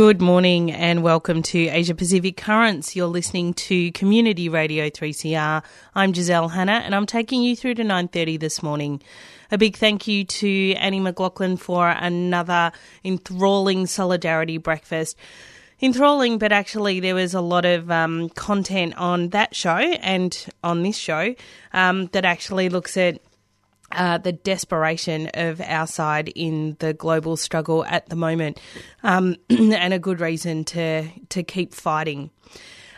Good morning and welcome to Asia Pacific Currents. You're listening to Community Radio 3CR. I'm Giselle Hanna and I'm taking you through to 9:30 this morning. A big thank you to Annie McLaughlin for another enthralling solidarity breakfast. Enthralling, but actually there was a lot of um, content on that show and on this show um, that actually looks at uh, the desperation of our side in the global struggle at the moment, um, and a good reason to to keep fighting.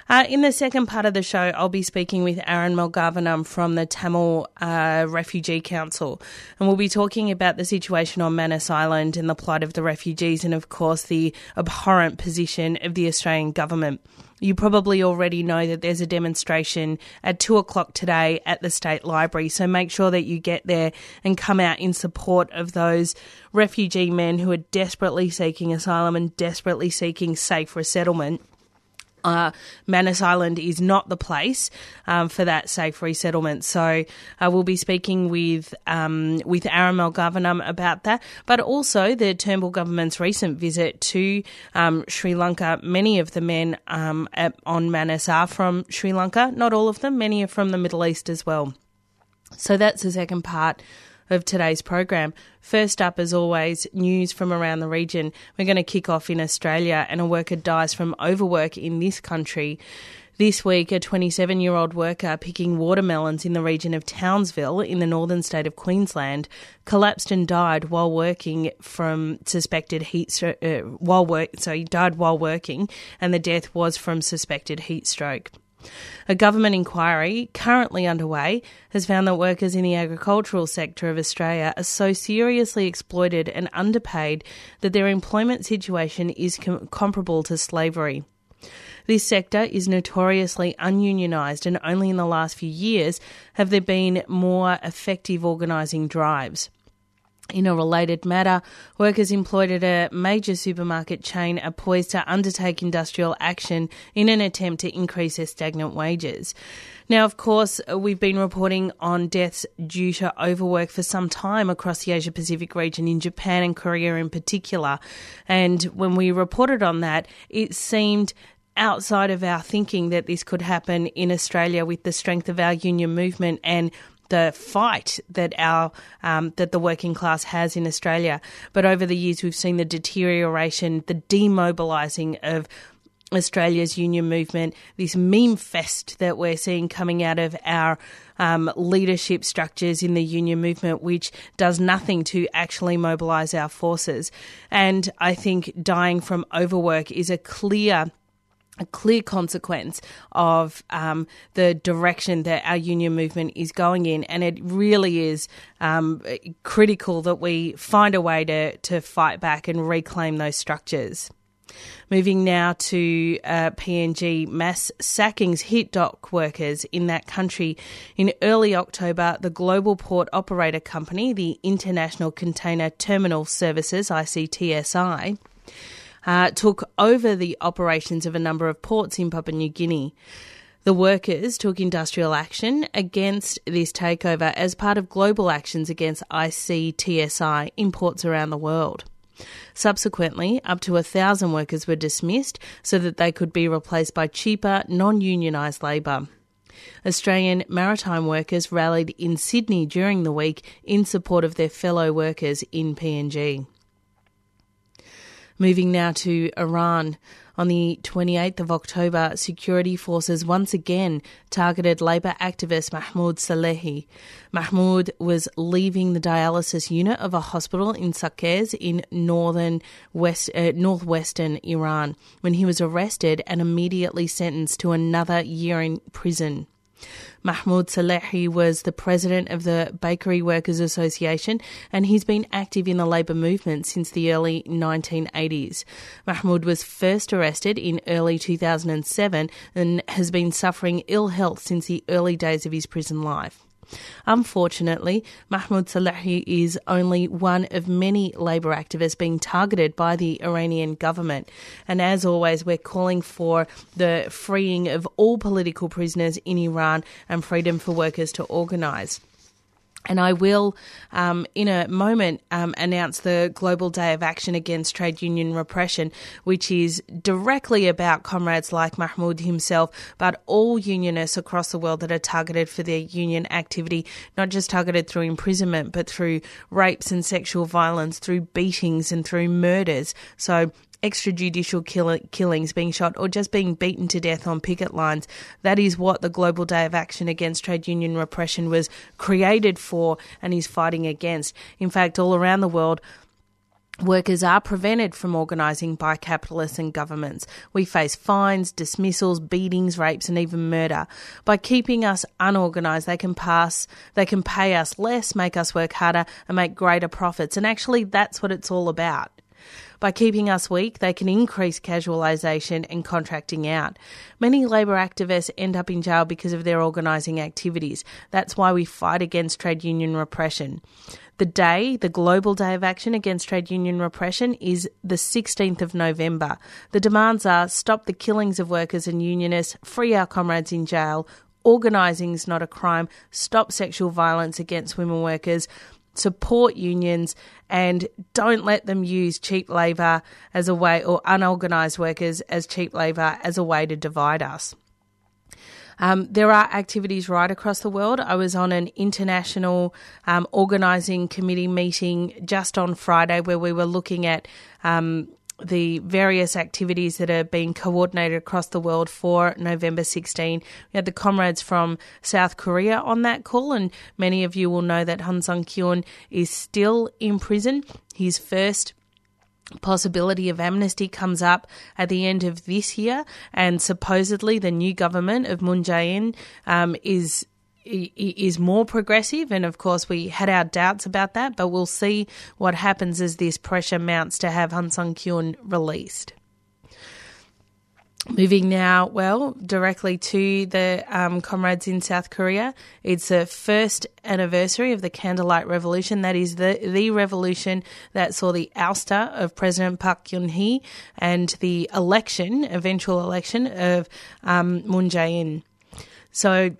Uh, in the second part of the show, I'll be speaking with Aran Mylvaganam from the Tamil uh, Refugee Council, and we'll be talking about the situation on Manus Island and the plight of the refugees, and of course the abhorrent position of the Australian government. You probably already know that there's a demonstration at two o'clock today at the State Library, so make sure that you get there and come out in support of those refugee men who are desperately seeking asylum and desperately seeking safe resettlement uh, Manus Island is not the place um, for that safe resettlement. So uh, we'll be speaking with um, with Aran Mylvaganam about that, but also the Turnbull government's recent visit to um, Sri Lanka. Many of the men um, at, on Manus are from Sri Lanka. Not all of them. Many are from the Middle East as well. So that's the second part of today's program. First up, as always, news from around the region. We're going to kick off in Australia, and a worker dies from overwork in this country. This week, a 27 year old worker picking watermelons in the region of Townsville in the northern state of Queensland collapsed and died while working from suspected heat uh, while work. So he died while working, and the death was from suspected heat stroke. A government inquiry currently underway has found that workers in the agricultural sector of Australia are so seriously exploited and underpaid that their employment situation is com- comparable to slavery. This sector is notoriously ununionised, and only in the last few years have there been more effective organising drives. In a related matter, workers employed at a major supermarket chain are poised to undertake industrial action in an attempt to increase their stagnant wages. Now, of course, we've been reporting on deaths due to overwork for some time across the Asia Pacific region, in Japan and Korea in particular. And when we reported on that, it seemed outside of our thinking that this could happen in Australia with the strength of our union movement and the fight that our um, that the working class has in Australia. But over the years, we've seen the deterioration, the demobilising of Australia's union movement, this meme fest that we're seeing coming out of our um, leadership structures in the union movement, which does nothing to actually mobilise our forces. And I think dying from overwork is a clear a clear consequence of um, the direction that our union movement is going in, and it really is um, critical that we find a way to, to fight back and reclaim those structures. Moving now to uh, PNG, mass sackings hit dock workers in that country. In early October, the global port operator company, the International Container Terminal Services, ICTSI, uh, took over the operations of a number of ports in Papua New Guinea. The workers took industrial action against this takeover as part of global actions against ICTSI imports around the world. Subsequently, up to a thousand workers were dismissed so that they could be replaced by cheaper, non unionised labour. Australian maritime workers rallied in Sydney during the week in support of their fellow workers in PNG. Moving now to Iran. On the 28th of October, security forces once again targeted Labour activist Mahmoud Salehi. Mahmoud was leaving the dialysis unit of a hospital in Saqqez in northern west, uh, northwestern Iran when he was arrested and immediately sentenced to another year in prison. Mahmoud Salehi was the president of the Bakery Workers Association and he's been active in the labour movement since the early 1980s. Mahmoud was first arrested in early 2007 and has been suffering ill health since the early days of his prison life. Unfortunately, Mahmoud Salehi is only one of many labour activists being targeted by the Iranian government. And as always, we're calling for the freeing of all political prisoners in Iran and freedom for workers to organise. And I will, um, in a moment, um, announce the Global Day of Action Against Trade Union Repression, which is directly about comrades like Mahmoud himself, but all unionists across the world that are targeted for their union activity, not just targeted through imprisonment, but through rapes and sexual violence, through beatings and through murders. So extrajudicial kill- killings, being shot, or just being beaten to death on picket lines. That is what the Global Day of Action Against Trade Union Repression was created for and is fighting against. In fact, all around the world, Workers are prevented from organising by capitalists and governments. We face fines, dismissals, beatings, rapes, and even murder. By keeping us unorganised, they can pass, they can pay us less, make us work harder, and make greater profits. And actually, that's what it's all about. By keeping us weak, they can increase casualisation and contracting out. Many labour activists end up in jail because of their organising activities. That's why we fight against trade union repression. The day, the Global Day of Action Against Trade Union Repression, is the 16th of November. The demands are stop the killings of workers and unionists, free our comrades in jail, organising is not a crime, stop sexual violence against women workers, support unions and don't let them use cheap labour as a way or unorganised workers as cheap labour as a way to divide us. Um, there are activities right across the world. I was on an international um, organising committee meeting just on Friday where we were looking at um, the various activities that are being coordinated across the world for November 16. We had the comrades from South Korea on that call, and many of you will know that Han Sang-gyun is still in prison. His first possibility of amnesty comes up at the end of this year, and supposedly the new government of Moon Jae-in um, is is more progressive. And of course, we had our doubts about that, but we'll see what happens as this pressure mounts to have Han Sang-gyun released. Moving now, well, directly to the um, comrades in South Korea. It's the first anniversary of the Candlelight Revolution. That is the the revolution that saw the ouster of President Park Geun-hye and the election, eventual election of um, Moon Jae-in. So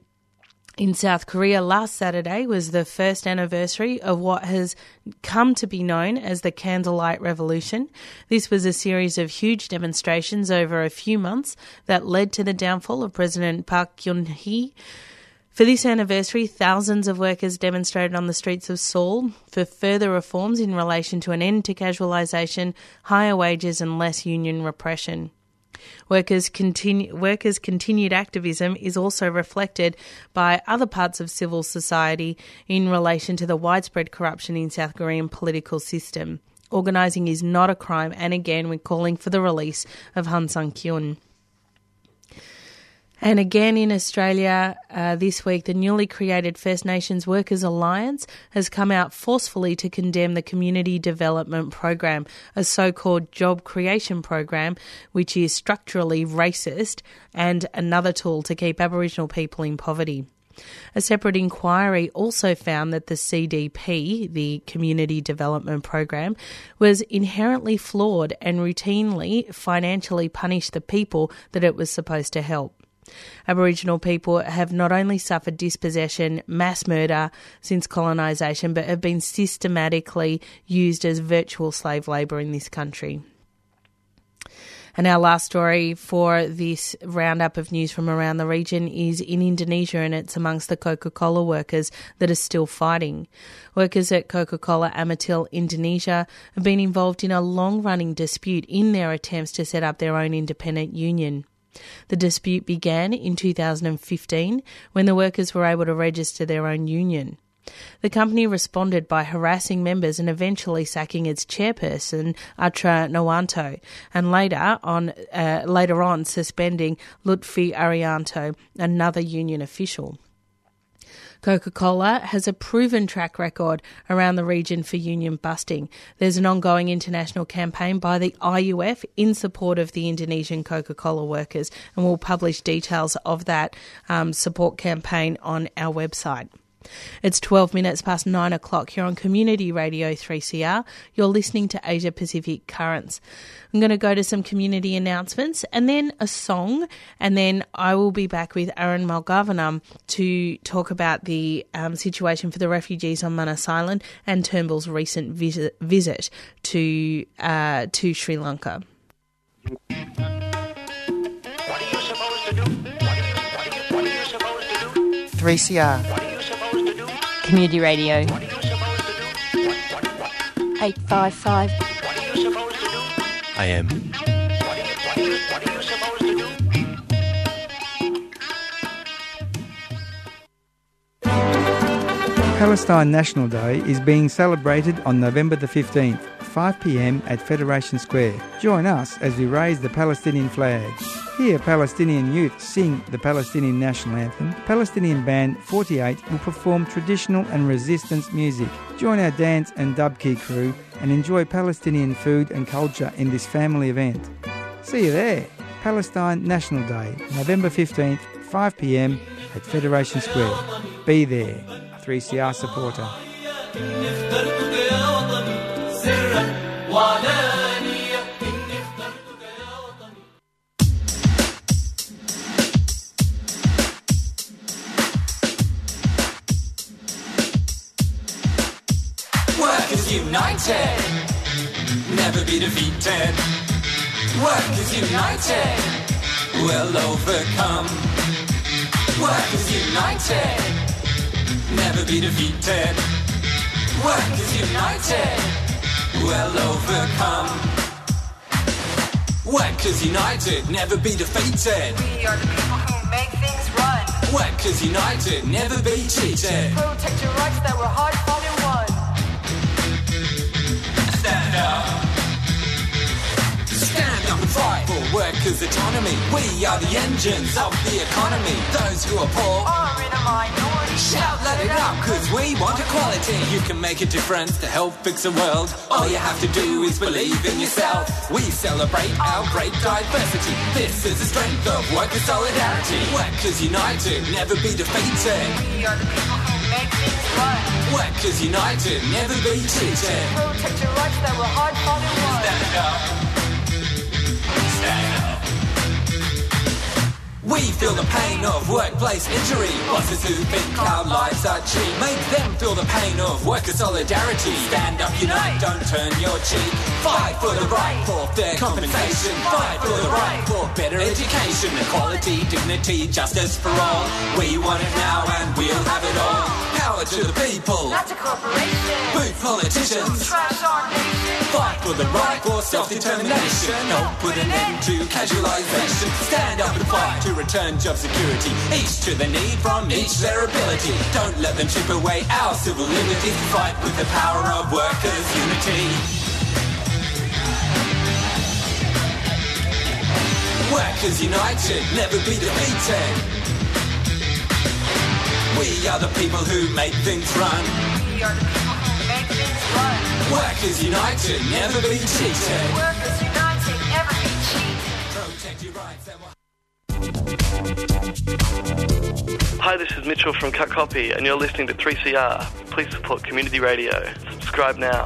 in South Korea last Saturday was the first anniversary of what has come to be known as the Candlelight Revolution. This was a series of huge demonstrations over a few months that led to the downfall of President Park Geun-hye. For this anniversary, thousands of workers demonstrated on the streets of Seoul for further reforms in relation to an end to casualisation, higher wages, and less union repression. Workers, workers' continued activism is also reflected by other parts of civil society in relation to the widespread corruption in South Korean political system. Organising is not a crime, and again, we're calling for the release of Han Sang-gyun. And again in Australia uh, this week, the newly created First Nations Workers Alliance has come out forcefully to condemn the Community Development Program, a so called job creation program, which is structurally racist and another tool to keep Aboriginal people in poverty. A separate inquiry also found that the CDP, the Community Development Program, was inherently flawed and routinely financially punished the people that it was supposed to help. Aboriginal people have not only suffered dispossession, mass murder since colonisation, but have been systematically used as virtual slave labour in this country. And our last story for this roundup of news from around the region is in Indonesia, and it's amongst the Coca Cola workers that are still fighting. Workers at Coca Cola Amatil Indonesia have been involved in a long running dispute in their attempts to set up their own independent union. The dispute began in 2015 when the workers were able to register their own union. The company responded by harassing members and eventually sacking its chairperson, Atra Noanto, and later on, uh, later on suspending Lutfi Arianto, another union official. Coca Cola has a proven track record around the region for union busting. There's an ongoing international campaign by the IUF in support of the Indonesian Coca Cola workers, and we'll publish details of that um, support campaign on our website. It's 12 minutes past 9 o'clock here on Community Radio 3CR. You're listening to Asia Pacific Currents. I'm going to go to some community announcements and then a song, and then I will be back with Aran Mylvaganam to talk about the um, situation for the refugees on Manus Island and Turnbull's recent visit, visit to, uh, to Sri Lanka. What are you supposed to do? What are you, what are you, what are you supposed to do? 3CR. What, Radio. 855. what are you supposed to do? I am. What are you, what are you, what are you supposed to do? Palestine National Day is being celebrated on November the 15th, 5 pm at Federation Square. Join us as we raise the Palestinian flag. Hear Palestinian youth sing the Palestinian national anthem. Palestinian band 48 will perform traditional and resistance music. Join our dance and dabke crew and enjoy Palestinian food and culture in this family event. See you there. Palestine National Day, November 15th, 5 pm at Federation Square. Be there. A 3CR supporter. Defeated. Workers united, will overcome. Workers united, never be defeated. Workers united, We'll overcome. Workers united, never be defeated. We are the people who make things run. Workers united, never be cheated. Protect your rights that were hard fight for workers' autonomy. We are the engines of the economy. Those who are poor Are in a minority. Shout, let it out, cause we want equality. You can make a difference to help fix the world. All you have to do is believe in yourself. We celebrate our great diversity. This is the strength of worker solidarity. Workers united, never be defeated. We are the people who make things run. Workers united, never be cheated. Protect your rights that were hard fought and won. Stand up. We feel the pain of workplace injury. Bosses who think our lives are cheap. Make them feel the pain of worker solidarity. Stand up, unite, don't turn your cheek. Fight for the right for fair compensation. Fight for the right for better education. Equality, dignity, justice for all. We want it now and we'll have it all. Power to the people. Not to corporations. Boot politicians. Trash our nation. Fight for the right self-determination. Don't put an end to casualization. Stand up and fight to return job security. Each to the need from each their ability. Don't let them chip away our civil liberties. Fight with the power of workers' unity. Workers united, never be defeated. We are the people who make things run. Workers united, never be cheated. Workers united, never be cheated. Protect your rights and Hi, this is Mitchell from Cut Copy, and you're listening to 3CR. Please support community radio. Subscribe now.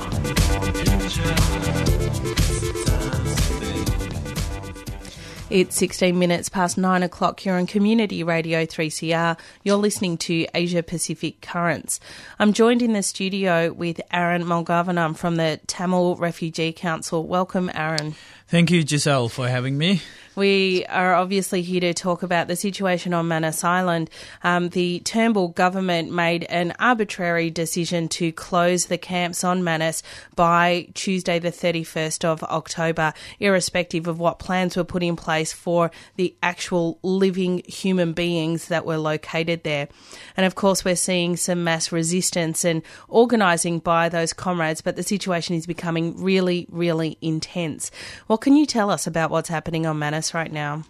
It's 16 minutes past 9 o'clock here on Community Radio 3CR. You're listening to Asia Pacific Currents. I'm joined in the studio with Aran Mylvaganam from the Tamil Refugee Council. Welcome, Aran. Thank you, Giselle, for having me. We are obviously here to talk about the situation on Manus Island. Um, the Turnbull government made an arbitrary decision to close the camps on Manus by Tuesday, the 31st of October, irrespective of what plans were put in place for the actual living human beings that were located there. And of course, we're seeing some mass resistance and organising by those comrades, but the situation is becoming really, really intense. What can you tell us about what's happening on Manus right now?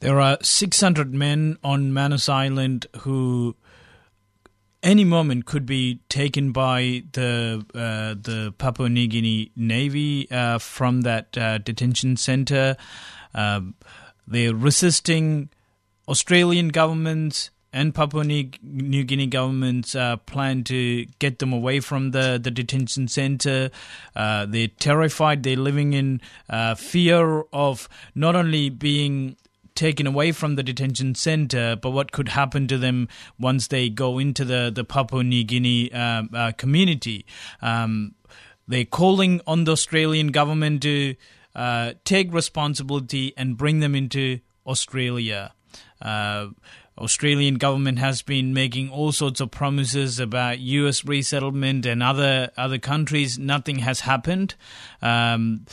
There are 600 men on Manus Island who any moment could be taken by the uh, the Papua New Guinea Navy uh, from that uh, detention center. Um, they're resisting Australian governments and Papua New Guinea government's uh, plan to get them away from the, the detention center. Uh, they're terrified. They're living in uh, fear of not only being taken away from the detention center, but what could happen to them once they go into the, the Papua New Guinea uh, uh, community. Um, they're calling on the Australian government to uh, take responsibility and bring them into Australia. Australian government has been making all sorts of promises about U.S. resettlement and other other countries. Nothing has happened. Um,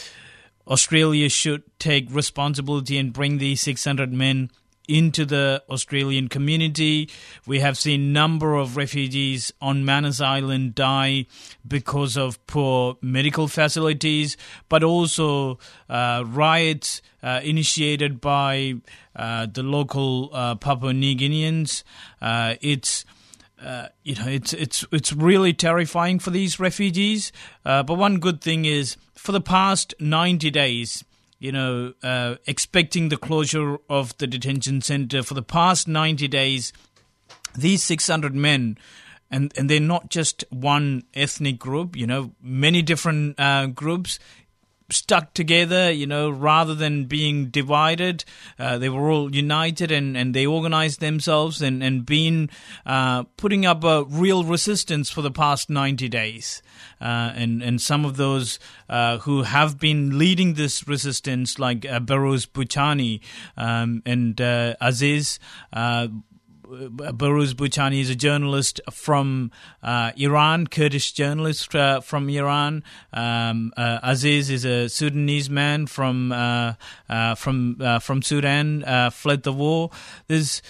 Australia should take responsibility and bring these 600 men into the Australian community. We have seen number of refugees on Manus Island die because of poor medical facilities, but also uh, riots uh, initiated by uh, the local uh, Papua New Guineans. Uh, it's uh, you know, it's it's it's really terrifying for these refugees. Uh, but one good thing is, for the past ninety days, you know, uh, expecting the closure of the detention center for the past ninety days, these six hundred men. And, and they're not just one ethnic group, you know, many different uh, groups stuck together, you know, rather than being divided. Uh, they were all united and, and they organized themselves and, and been uh, putting up a real resistance for the past 90 days. Uh, and, and some of those uh, who have been leading this resistance, like uh, Behrouz um, and uh, Aziz, Behrouz Boochani is a journalist from uh, Iran, Kurdish journalist uh, from Iran. Um, uh, Aziz is a Sudanese man from uh, uh, from uh, from Sudan, fled the war. There's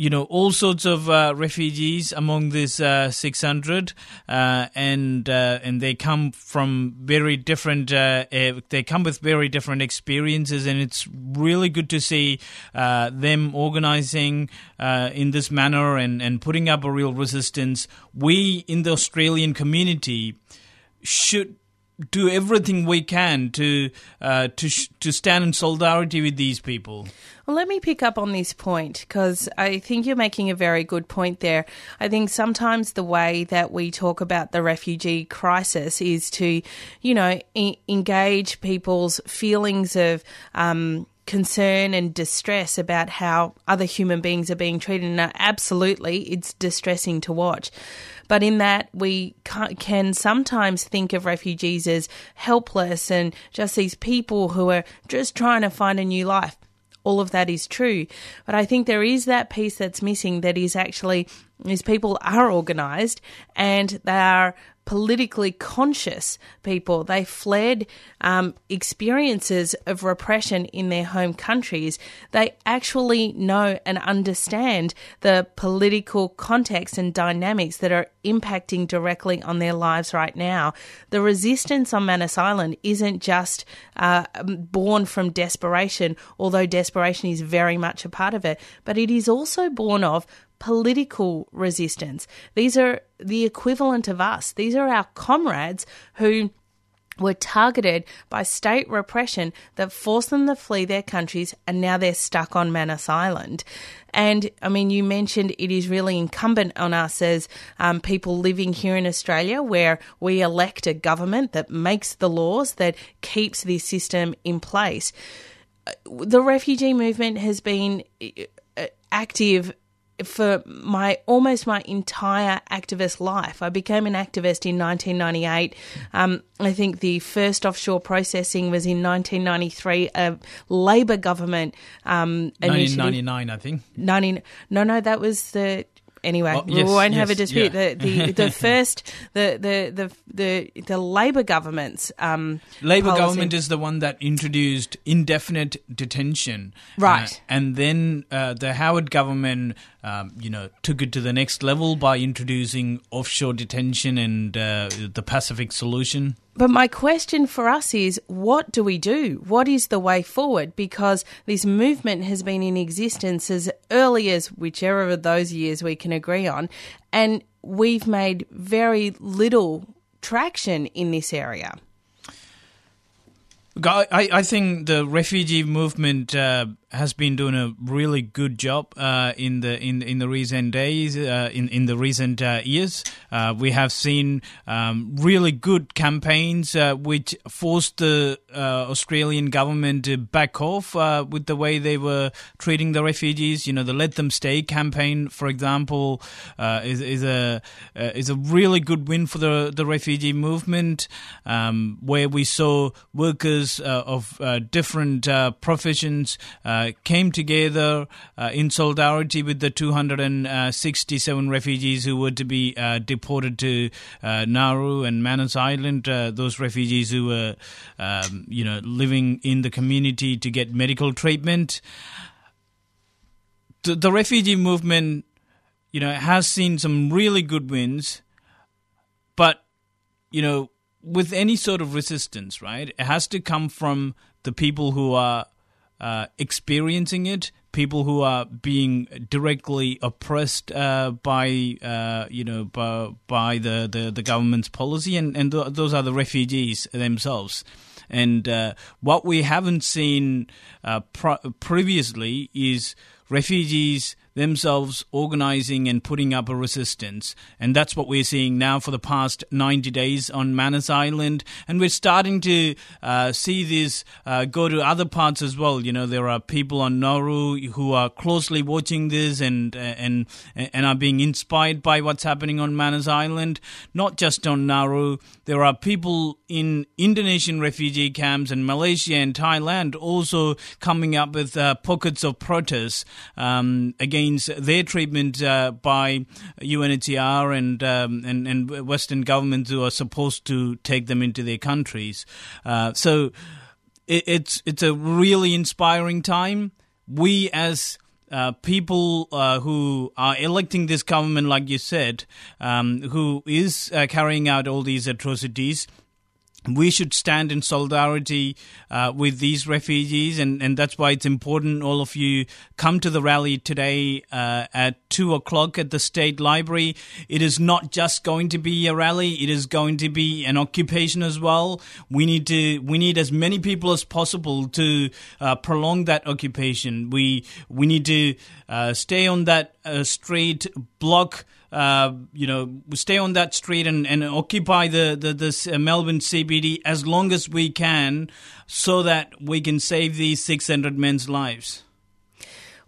you know all sorts of uh, refugees among this uh, 600 uh, and uh, and they come from very different uh, eh, they come with very different experiences and it's really good to see uh, them organizing in this manner and and putting up a real resistance. We in the Australian community should do everything we can to uh, to sh- to stand in solidarity with these people. Well, let me pick up on this point because I think you're making a very good point there. I think sometimes the way that we talk about the refugee crisis is to, you know, e- engage people's feelings of. Um, concern and distress about how other human beings are being treated. And absolutely, it's distressing to watch. But in that, we can sometimes think of refugees as helpless and just these people who are just trying to find a new life. All of that is true. But I think there is that piece that's missing that is actually is people are organized and they are politically conscious people. They fled um, experiences of repression in their home countries. They actually know and understand the political context and dynamics that are impacting directly on their lives right now. The resistance on Manus Island isn't just uh, born from desperation, although desperation is very much a part of it, but it is also born of political resistance. These are the equivalent of us. These are our comrades who were targeted by state repression that forced them to flee their countries and now they're stuck on Manus Island. And I mean, you mentioned it is really incumbent on us as um, people living here in Australia, where we elect a government that makes the laws that keeps this system in place. The refugee movement has been uh, active for my almost my entire activist life. I became an activist in 1998. Um, I think the first offshore processing was in 1993. A Labor government um, initiative. 1999, I think. 90, no, no, that was the. Anyway, Oh, we won't have a dispute. yeah. The, the the first the the the the, the Labor government's um, Labour policy- government is the one that introduced indefinite detention, Right. Uh, and then uh, the Howard government, um, you know, took it to the next level by introducing offshore detention and uh, the Pacific solution. But my question for us is what do we do? What is the way forward? Because this movement has been in existence as early as whichever of those years we can agree on, and we've made very little traction in this area. I, I think the refugee movement uh, has been doing a really good job uh, in the in in the recent days, uh, in in the recent uh, years. Uh, we have seen um, really good campaigns uh, which forced the uh, Australian government to back off with the way they were treating the refugees. You know, the "Let Them Stay" campaign, for example, is is a is a really good win for the the refugee movement, um, where we saw workers of different professions uh, came together uh, in solidarity with the 267 refugees who were to be uh, deported to uh, Nauru and Manus Island. Uh, those refugees who were, um, you know, living in the community to get medical treatment. The, the refugee movement, you know, has seen some really good wins, but you know, with any sort of resistance, right, it has to come from the people who are uh, experiencing it, people who are being directly oppressed uh, by, uh, you know, by, by the, the, the government's policy, and, and th- those are the refugees themselves. And uh, what we haven't seen uh, previously is refugees themselves organizing and putting up a resistance. And that's what we're seeing now for the past 90 days on Manus Island. And we're starting to uh, see this uh, go to other parts as well. You know, there are people on Nauru who are closely watching this and, and, and are being inspired by what's happening on Manus Island. Not just on Nauru, there are people in Indonesian refugee camps and Malaysia and Thailand also coming up with uh, pockets of protest um, against their treatment uh, by UNHCR and, um, and and Western governments who are supposed to take them into their countries. Uh, so it, it's it's a really inspiring time. We as uh, people uh, who are electing this government, like you said, um, who is uh, carrying out all these atrocities, we should stand in solidarity uh, with these refugees, and, and that's why it's important all of you come to the rally today uh, at 2 o'clock at the State Library. It is not just going to be a rally, it is going to be an occupation as well. We need to we need as many people as possible to uh, prolong that occupation. We we need to uh, stay on that uh, street block uh, you know, stay on that street and, and occupy the, the this uh, Melbourne CBD as long as we can, so that we can save these 600 men's lives.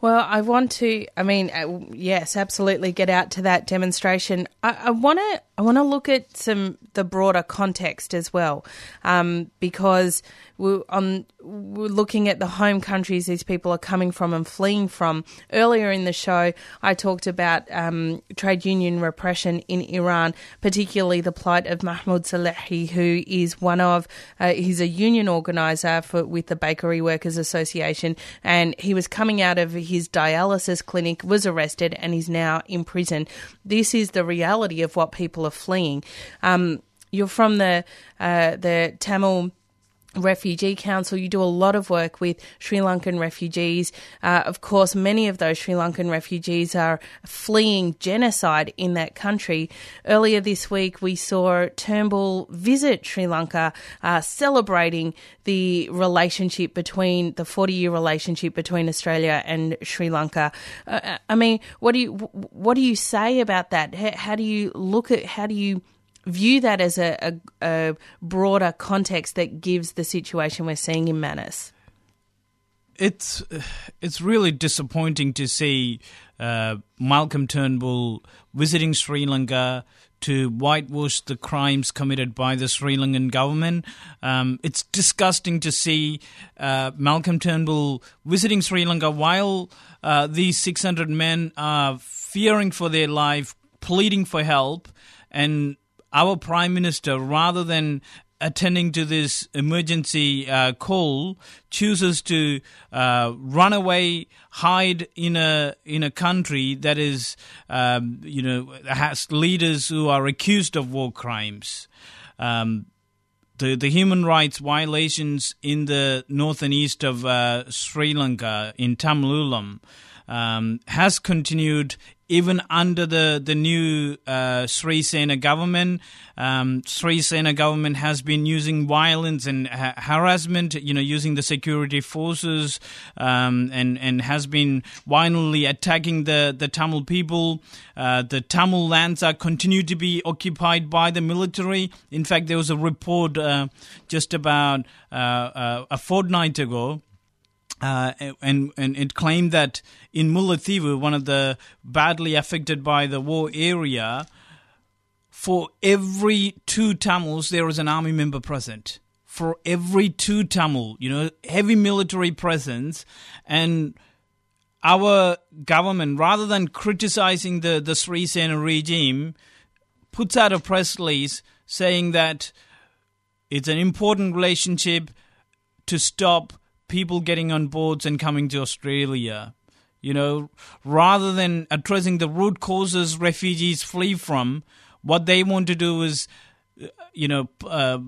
Well, I want to. I mean, uh, yes, absolutely. Get out to that demonstration. I want to. I want to look at some the broader context as well, um, because we're on. We're looking at the home countries these people are coming from and fleeing from. Earlier in the show, I talked about um, trade union repression in Iran, particularly the plight of Mahmoud Salehi, who is one of. Uh, he's a union organizer for with the Bakery Workers Association, and he was coming out of his dialysis clinic, was arrested, and is now in prison. This is the reality of what people are fleeing. Um, you're from the uh, the Tamil. Refugee Council, you do a lot of work with Sri Lankan refugees. Uh, of course, many of those Sri Lankan refugees are fleeing genocide in that country. Earlier this week, we saw Turnbull visit Sri Lanka, uh, celebrating the relationship between the 40 year relationship between Australia and Sri Lanka. Uh, I mean, what do you what do you say about that? How, how do you look at how do you view that as a, a, a, broader context that gives the situation we're seeing in Manus? it's it's really disappointing to see uh, Malcolm Turnbull visiting Sri Lanka to whitewash the crimes committed by the Sri Lankan government. Um, it's disgusting to see uh, Malcolm Turnbull visiting Sri Lanka while uh, these 600 men are fearing for their life, pleading for help, and our prime minister, rather than attending to this emergency uh, call, chooses to uh, run away, hide in a in a country that is, um, you know, has leaders who are accused of war crimes. Um, the, the human rights violations in the north and east of uh, Sri Lanka in Tamil Eelam um, has continued even under the the new uh, Sirisena government. Um, Sirisena government has been using violence and ha- harassment, you know, using the security forces, um, and and has been violently attacking the the Tamil people. Uh, the Tamil lands are continue to be occupied by the military. In fact, there was a report uh, just about uh, uh, a fortnight ago uh, and and it claimed that in Mullaitivu, one of the badly affected by the war area, for every two Tamils there is an army member present. For every two Tamil, you know, heavy military presence, and our government, rather than criticizing the the Sirisena regime, puts out a press release saying that it's an important relationship to stop people getting on boards and coming to Australia. You know, rather than addressing the root causes refugees flee from, what they want to do is, uh, you know, uh,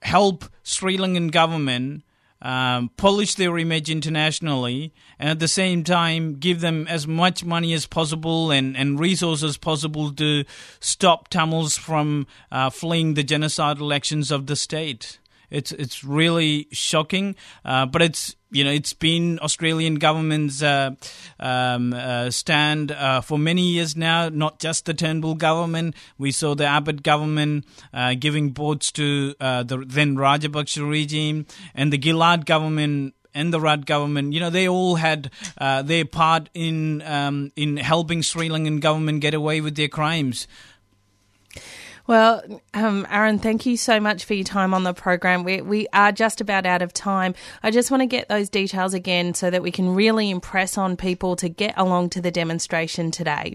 help Sri Lankan government um, polish their image internationally, and at the same time give them as much money as possible and, and resources possible to stop Tamils from uh, fleeing the genocidal actions of the state. It's it's really shocking, uh, but it's you know it's been Australian government's uh, um, uh, stand uh, for many years now. Not just the Turnbull government. We saw the Abbott government uh, giving boats to uh, the then Rajapaksa regime, and the Gillard government and the Rudd government, you know, they all had uh, their part in um, in helping Sri Lankan government get away with their crimes. Well, um, Aran, thank you so much for your time on the program. We, we are just about out of time. I just want to get those details again so that we can really impress on people to get along to the demonstration today.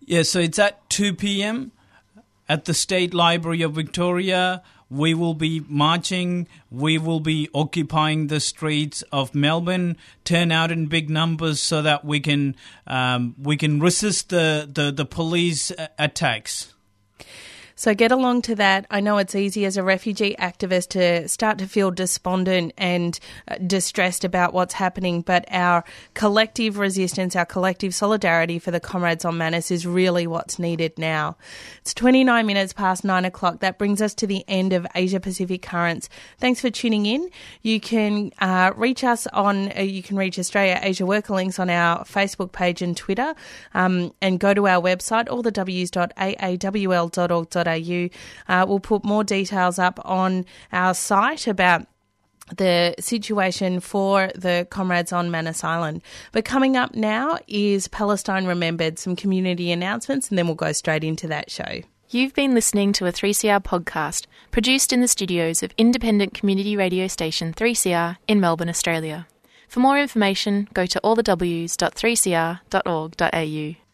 Yeah, so it's at 2 p.m. at the State Library of Victoria. We will be marching. We will be occupying the streets of Melbourne. Turn out in big numbers so that we can um, we can resist the the, the police attacks. So get along to that. I know it's easy as a refugee activist to start to feel despondent and uh, distressed about what's happening, but our collective resistance, our collective solidarity for the comrades on Manus is really what's needed now. It's 29 minutes past nine o'clock. That brings us to the end of Asia Pacific Currents. Thanks for tuning in. You can uh, reach us on, uh, you can reach Australia Asia Worker Links on our Facebook page and Twitter, um, and go to our website, allthews.aawl.org.au. Uh, we'll put more details up on our site about the situation for the comrades on Manus Island. But coming up now is Palestine Remembered, some community announcements, and then we'll go straight into that show. You've been listening to a 3CR podcast produced in the studios of independent community radio station 3CR in Melbourne, Australia. For more information, go to allthews.3cr.org.au.